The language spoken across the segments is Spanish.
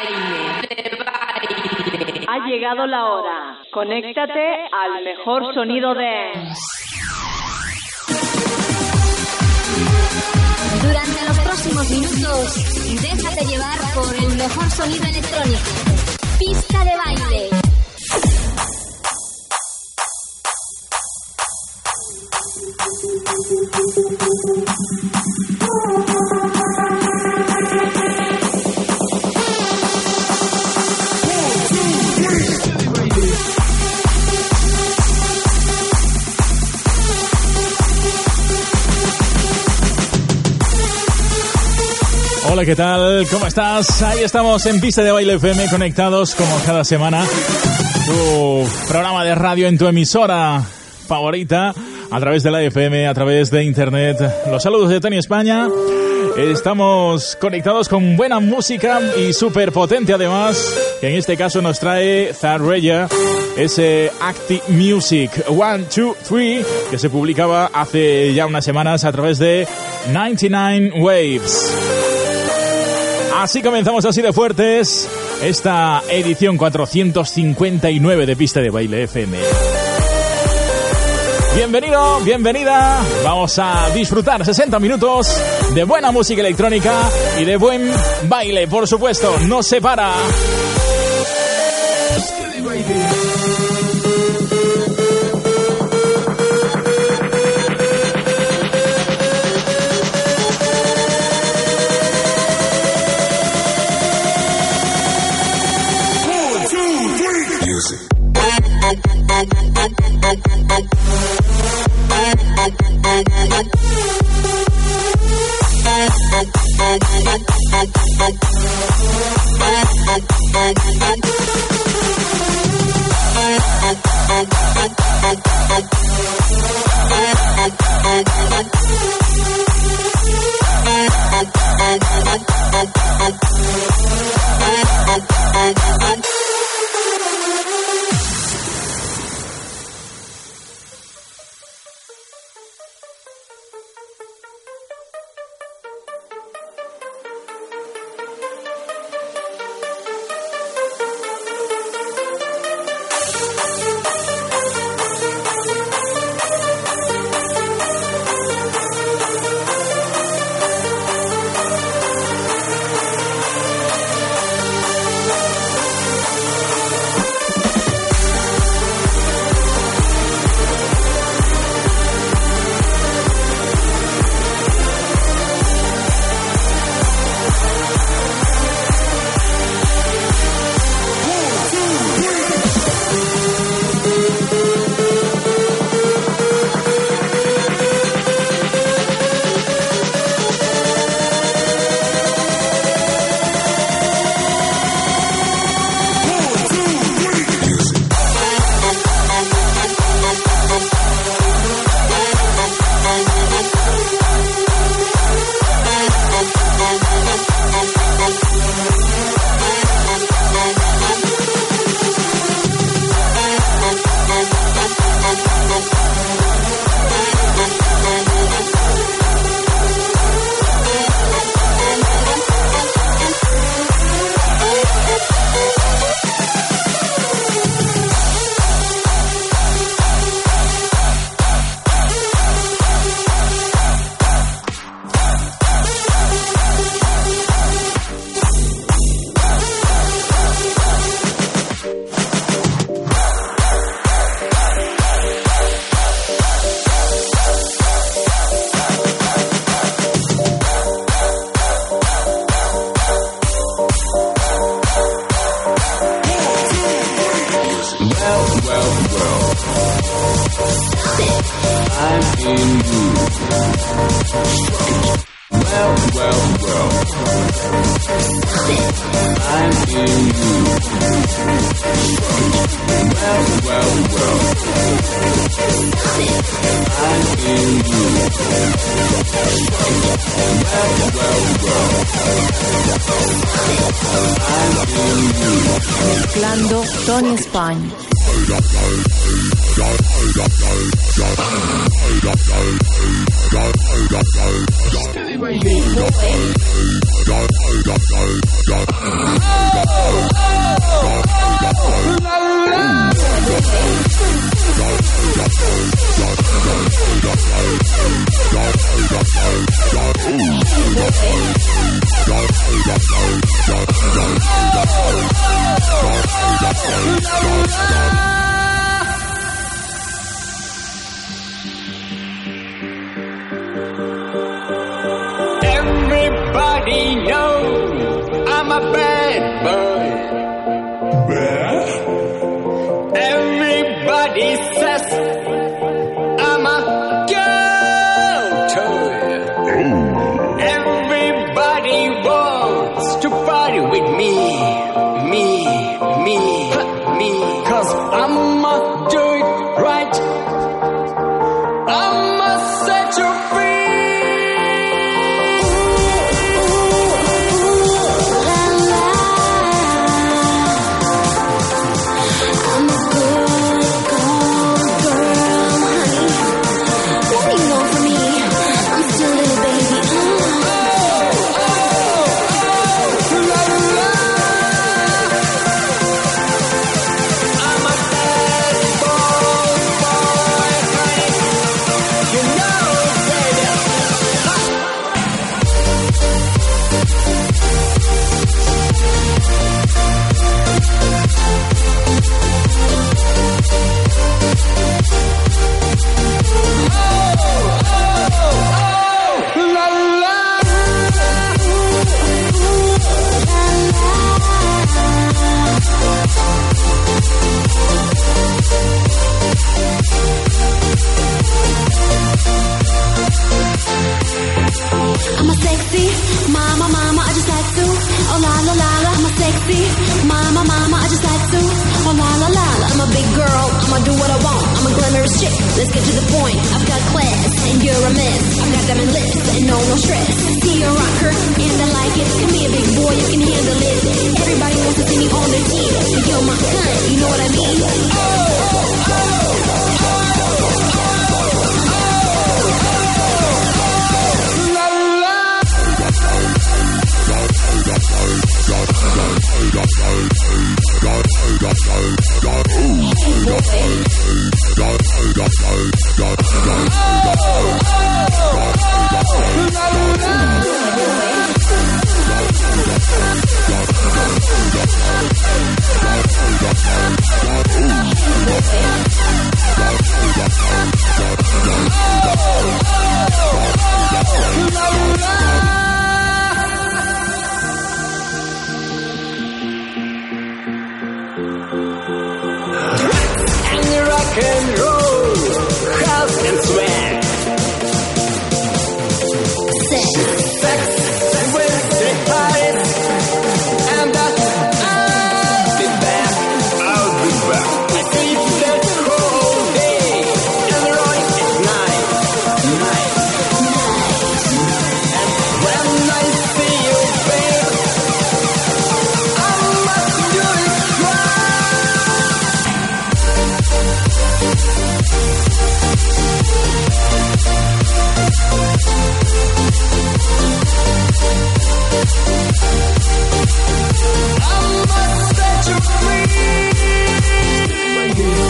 baile, de baile. Ha llegado la hora. Conéctate al mejor sonido de... Durante los próximos minutos, déjate llevar por el mejor sonido electrónico. Pista de baile. Hola, ¿qué tal? ¿Cómo estás? Ahí estamos en Pista de Baile FM conectados como cada semana. Tu programa de radio en tu emisora favorita a través de la FM, a través de internet. Los saludos de Tony España. Estamos conectados con buena música y súper potente además, que en este caso nos trae Zarreya, ese Active Music 1, 2, 3, que se publicaba hace ya unas semanas a través de 99 Waves. Así comenzamos así de fuertes esta edición 459 de Pista de Baile FM. Bienvenido, bienvenida. Vamos a disfrutar 60 minutos de buena música electrónica y de buen baile, por supuesto. No se para. I'm Everybody knows I'm a bad boy. Sexy mama, mama, I just like to. Oh la la la I'm a big girl, I'ma do what I want. I'm a glamorous chick. Let's get to the point. I've got class and you're a mess. I've got in list and no no stress. See a rocker and I like it. Come here, big boy, you can handle it. Everybody wants to see me on their team. You're my kind, you know what I mean? Oh, oh, oh, Love, love. And roll, house and swag. you.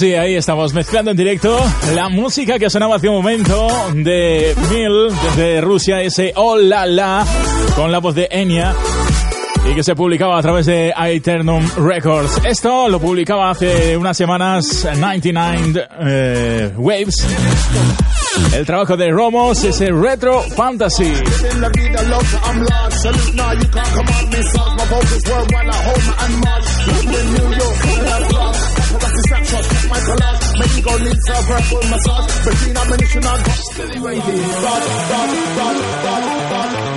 Sí, ahí estamos mezclando en directo la música que sonaba hace un momento de Mil desde Rusia, ese Hola La, con la voz de Enya y que se publicaba a través de Aeternum Records. Esto lo publicaba hace unas semanas 99 eh, Waves. El trabajo de Romos, ese Retro Fantasy. trust. My collab, my ego needs a verbal massage. Between ammunition and dust. Silly way, dot, dot, dot, dot, dot.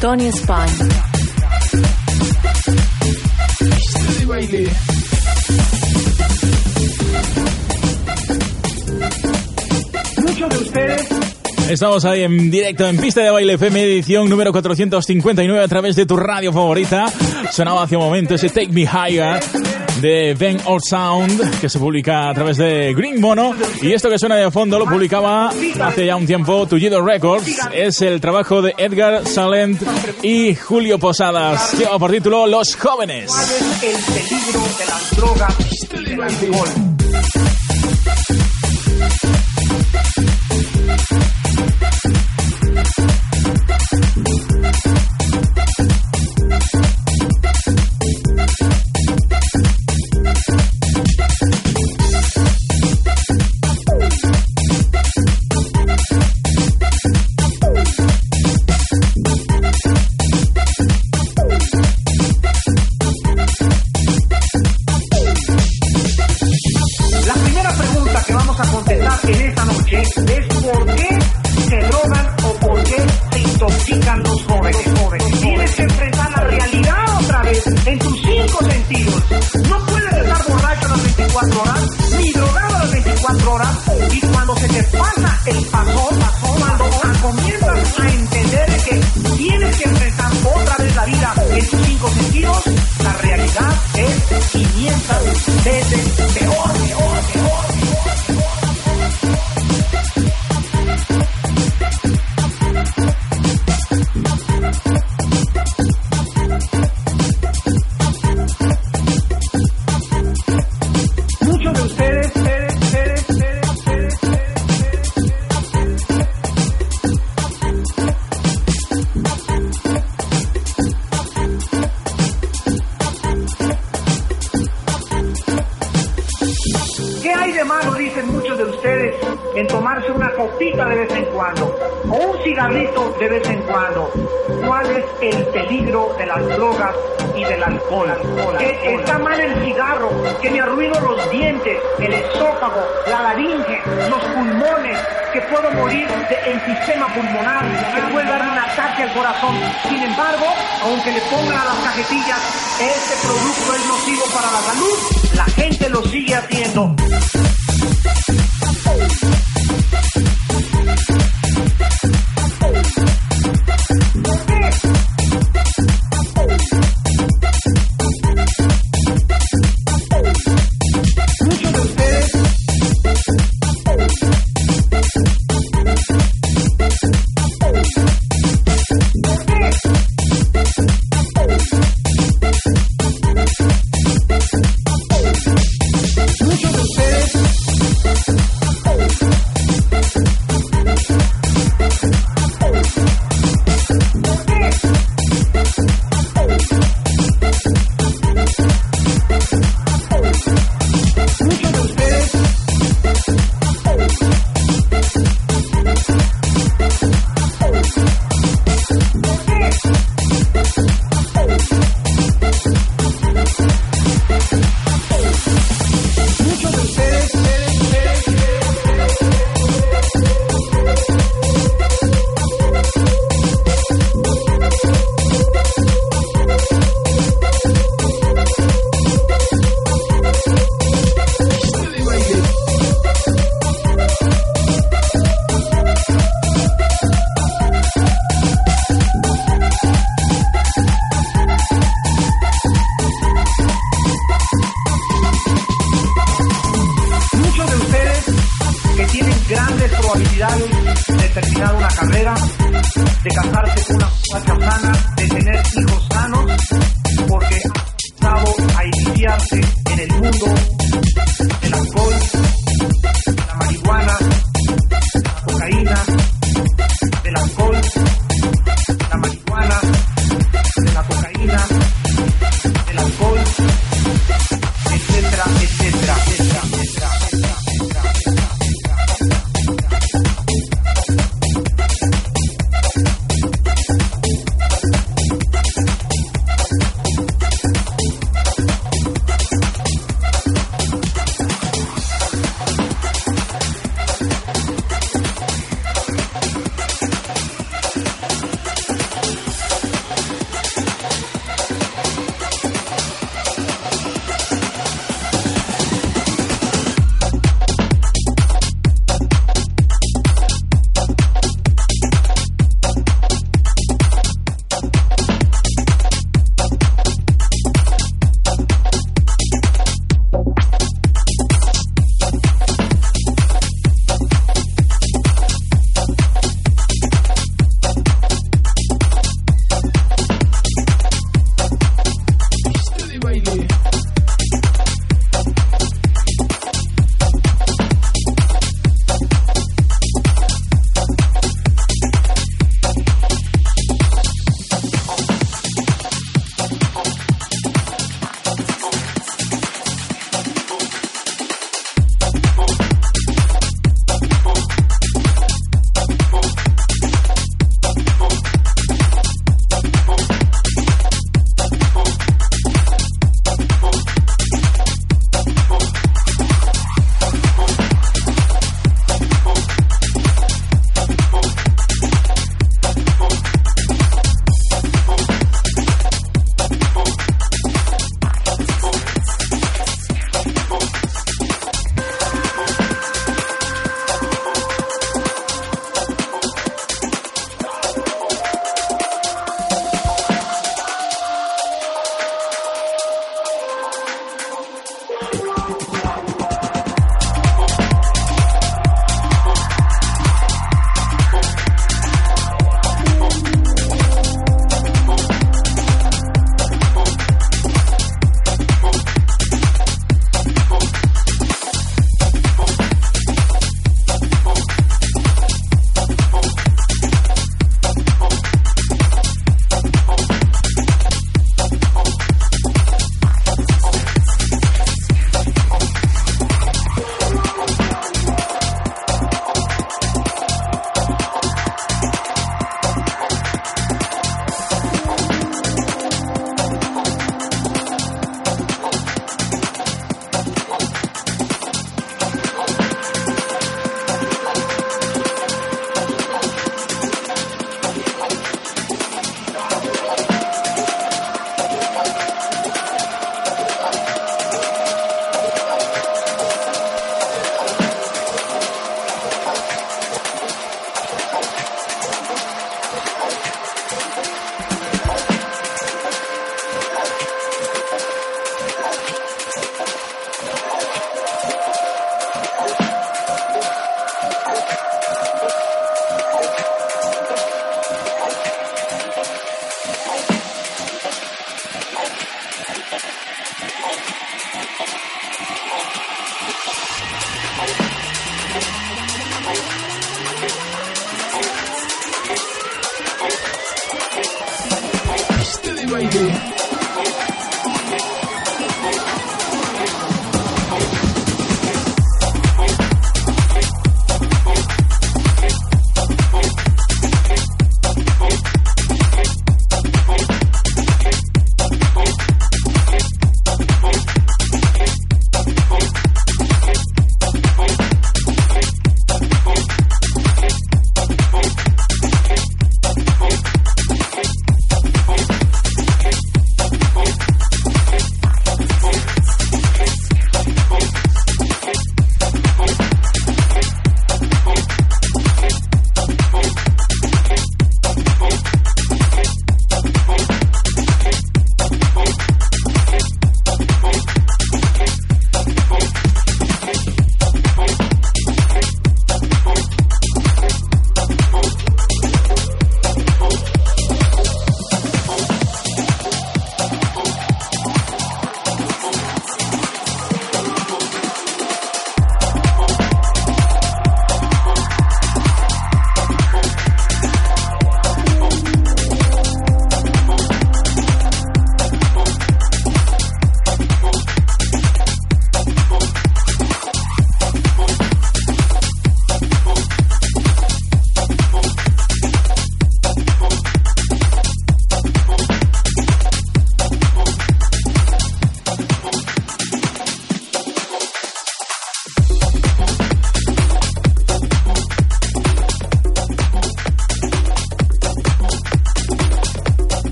Tony Spine. Estamos ahí en directo en Pista de Baile FM, edición número 459 a través de tu radio favorita. Sonaba hace un momento ese Take Me Higher de Ben Or Sound, que se publica a través de Green Mono. Y esto que suena de fondo lo publicaba hace ya un tiempo Tullido Records. Es el trabajo de Edgar Salent y Julio Posadas. Lleva por título Los Jóvenes. El peligro de las drogas.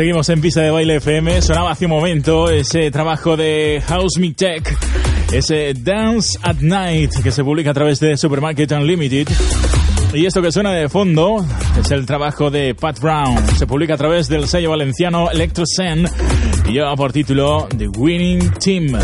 Seguimos en Pista de Baile FM. Sonaba hace un momento ese trabajo de House Me Tech, ese Dance at Night que se publica a través de Supermarket Unlimited. Y esto que suena de fondo es el trabajo de Pat Brown. Se publica a través del sello valenciano Electrosen y lleva por título The Winning Team.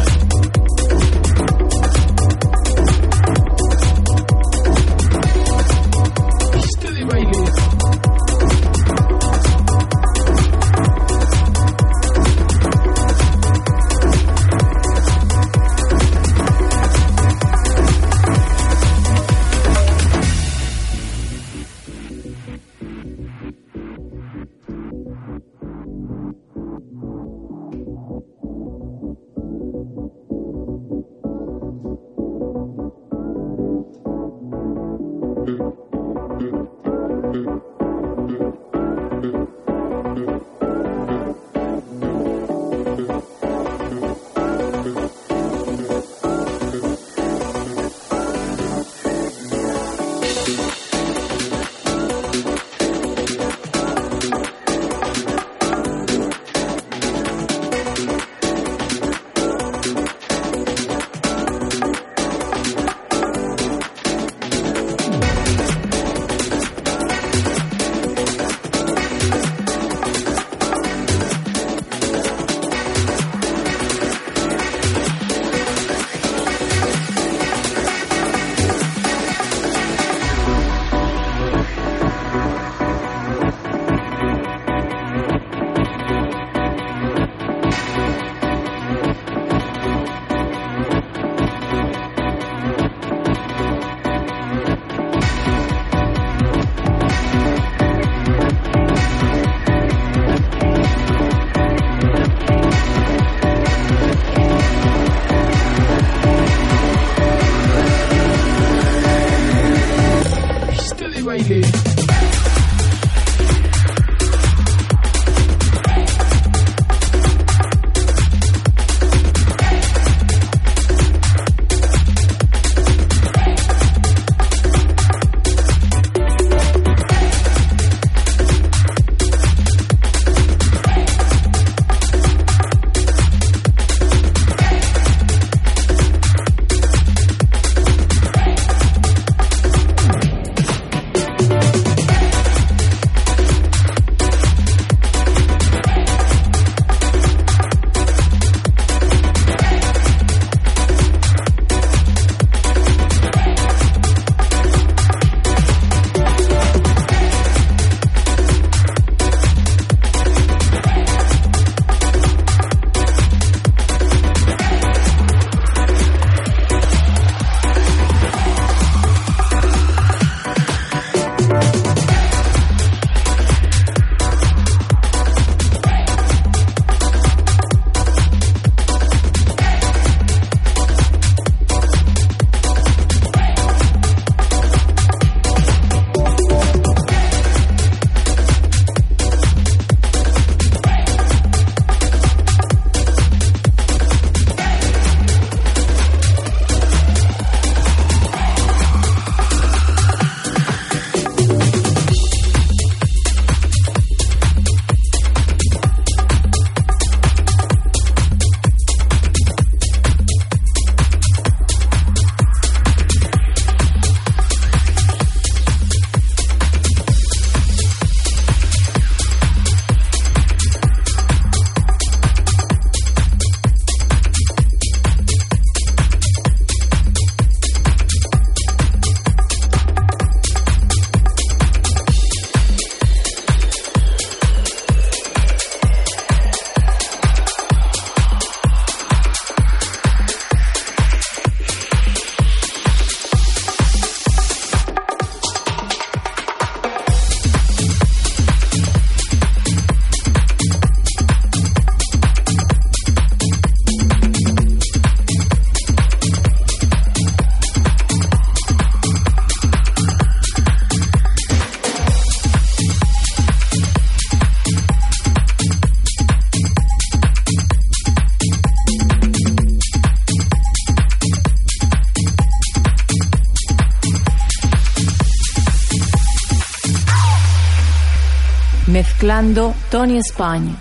Mezclando Tony España.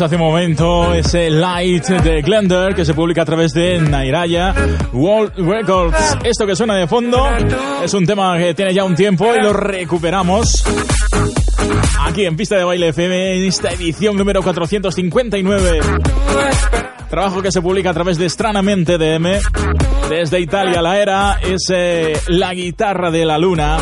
Hace un momento ese Light de Glender que se publica a través de Nairaya World Records. Esto que suena de fondo es un tema que tiene ya un tiempo y lo recuperamos aquí en Pista de Baile FM en esta edición número 459. Trabajo que se publica a través de Stranamente DM. Desde Italia, la era es eh, la guitarra de la luna.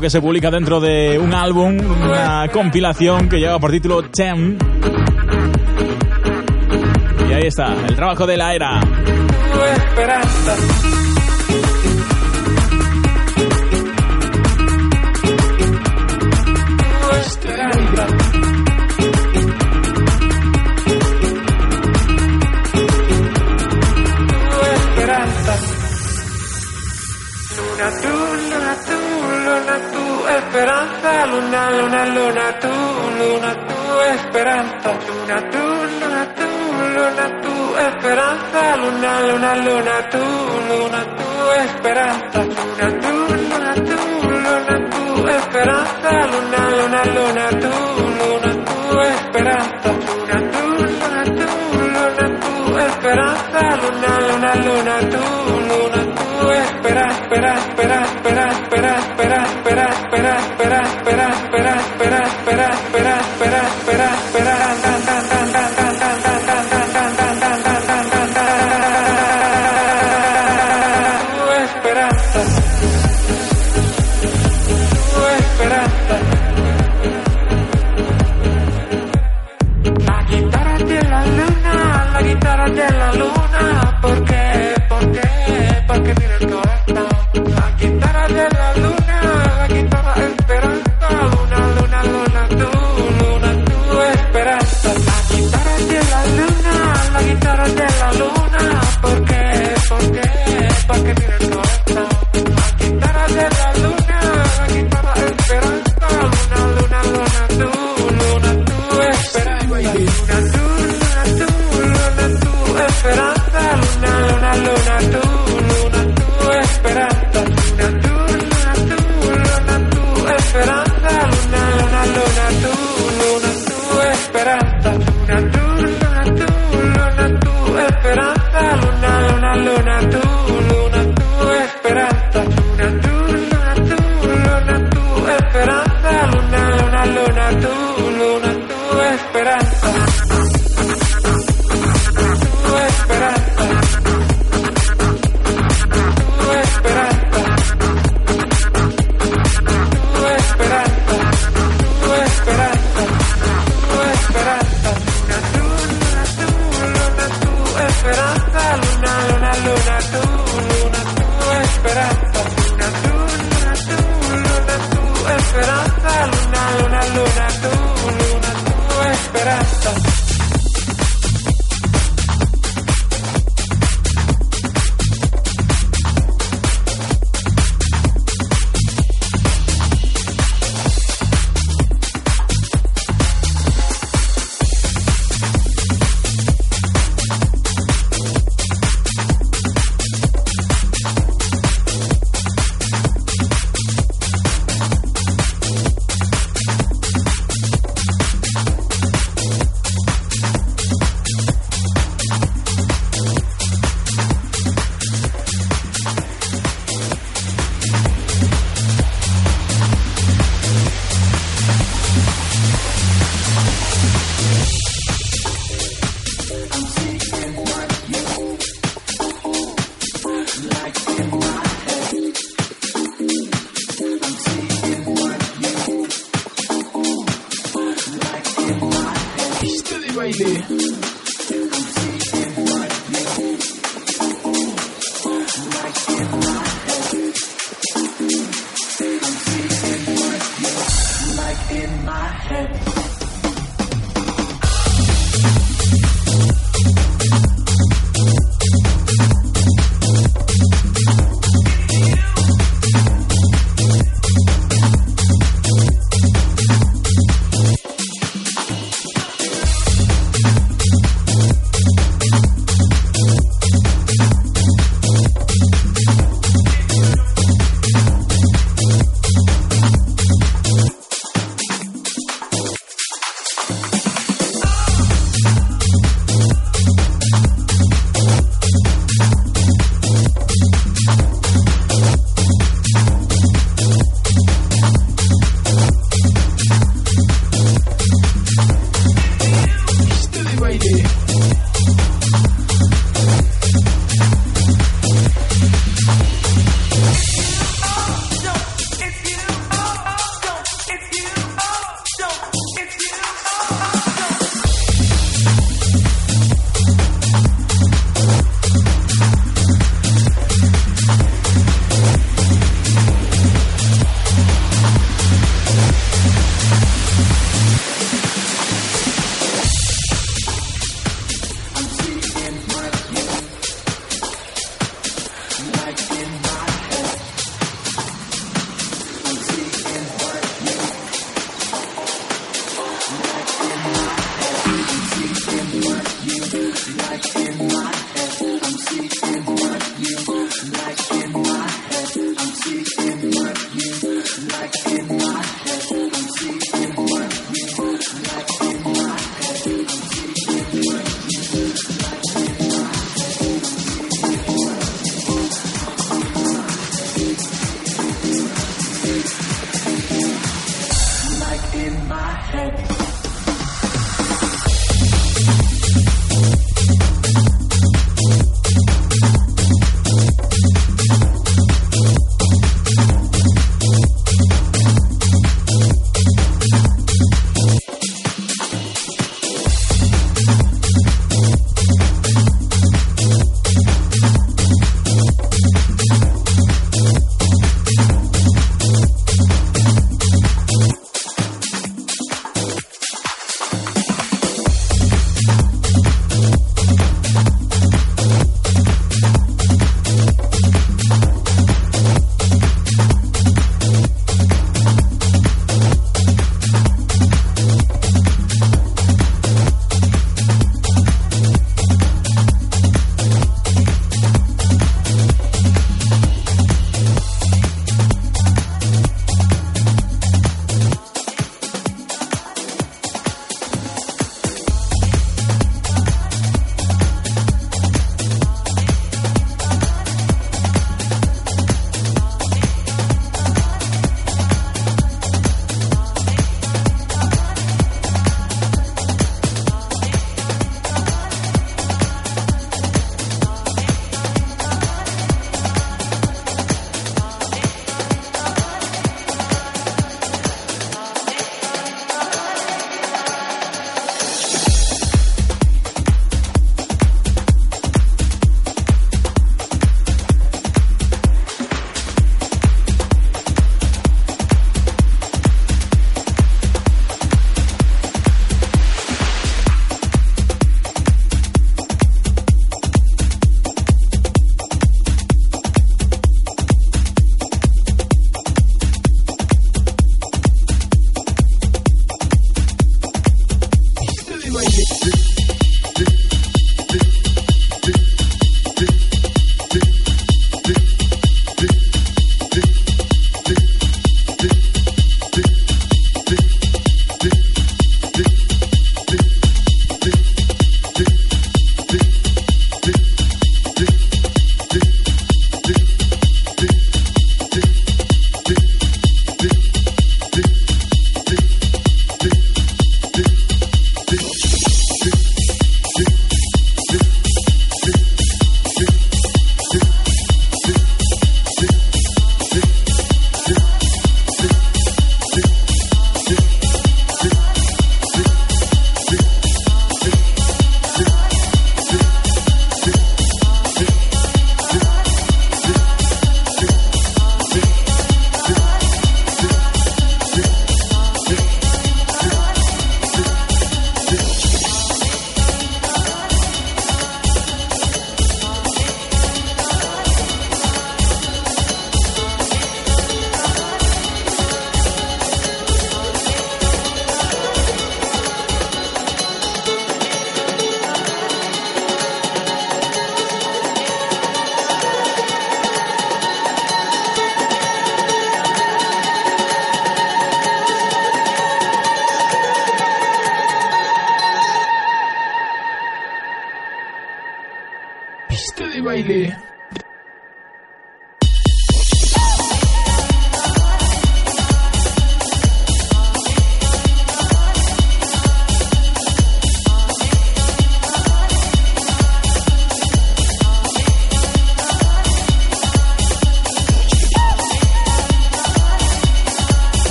Que se publica dentro de un álbum, una compilación que lleva por título Tem. Y ahí está, el trabajo de la era. Tú, esperanza, luna, luna, luna tú, luna tú, esperanza, luna tú, luna tú, luna tú, esperanza, luna, luna, luna tú, luna tú, esperanza, luna tú, luna tú, luna tú, esperanza, luna, luna, luna tú, luna tú, esperanza, luna tú, luna tú, luna tú, esperanza, luna, luna, luna tú, luna tú, espera, espera, espera, espera, espera, espera, espera, espera, espera, espera, espera, espera, espera, espera, espera, espera, in my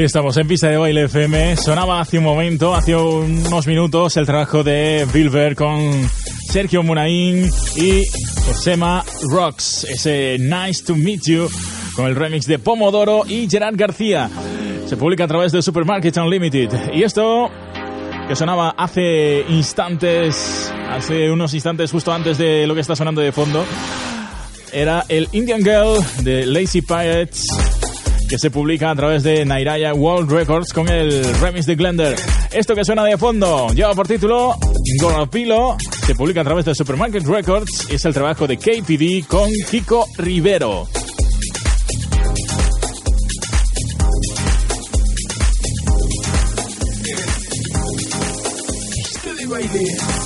Ahí estamos en pista de baile FM. Sonaba hace un momento, hace unos minutos, el trabajo de Bilber con Sergio Munaín y Josema Rocks. Ese Nice to Meet You con el remix de Pomodoro y Gerard García. Se publica a través de Supermarket Unlimited. Y esto que sonaba hace instantes, hace unos instantes justo antes de lo que está sonando de fondo, era el Indian Girl de Lazy Pirates que se publica a través de Nairaya World Records con el remix de Glender. Esto que suena de fondo lleva por título Gorapilo, se publica a través de Supermarket Records y es el trabajo de KPD con Kiko Rivero. Pista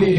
de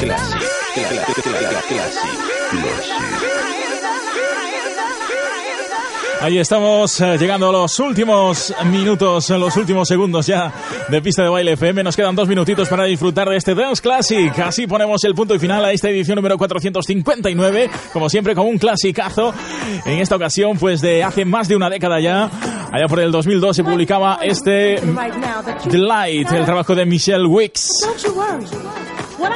Dance Classic. Classic. Ahí estamos eh, llegando a los últimos minutos, los últimos segundos ya de pista de baile FM. Nos quedan dos minutitos para disfrutar de este Dance Classic. Así ponemos el punto y final a esta edición número 459, como siempre con un clasicazo. En esta ocasión, pues de hace más de una década ya, allá por el 2002 se publicaba este The Light, el trabajo de Michelle Wicks.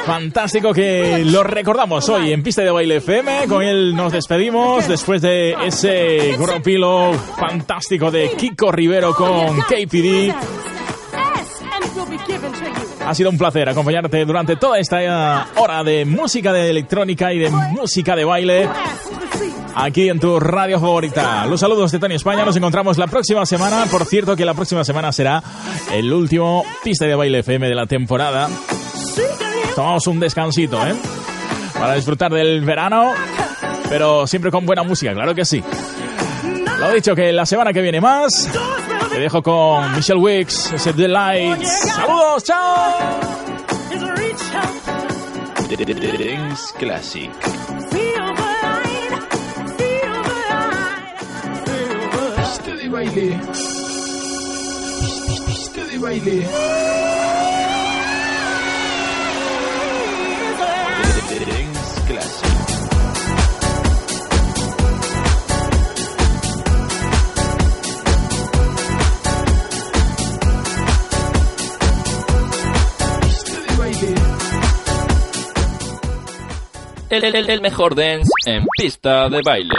Fantástico que lo recordamos hoy en Pista de Baile FM. Con él nos despedimos después de ese gropilo fantástico de Kiko Rivero con KPD. Ha sido un placer acompañarte durante toda esta hora de música de electrónica y de música de baile aquí en tu radio favorita. Los saludos de Tony España. Nos encontramos la próxima semana. Por cierto, que la próxima semana será el último Pista de Baile FM de la temporada tomamos un descansito, ¿eh? Para disfrutar del verano, pero siempre con buena música, claro que sí. Lo dicho, que la semana que viene más, te dejo con Michelle Wicks, ese Delight. ¡Saludos, chao! Dance Classic. Pista de baile. Pista de baile. El, mejor dance en pista de baile.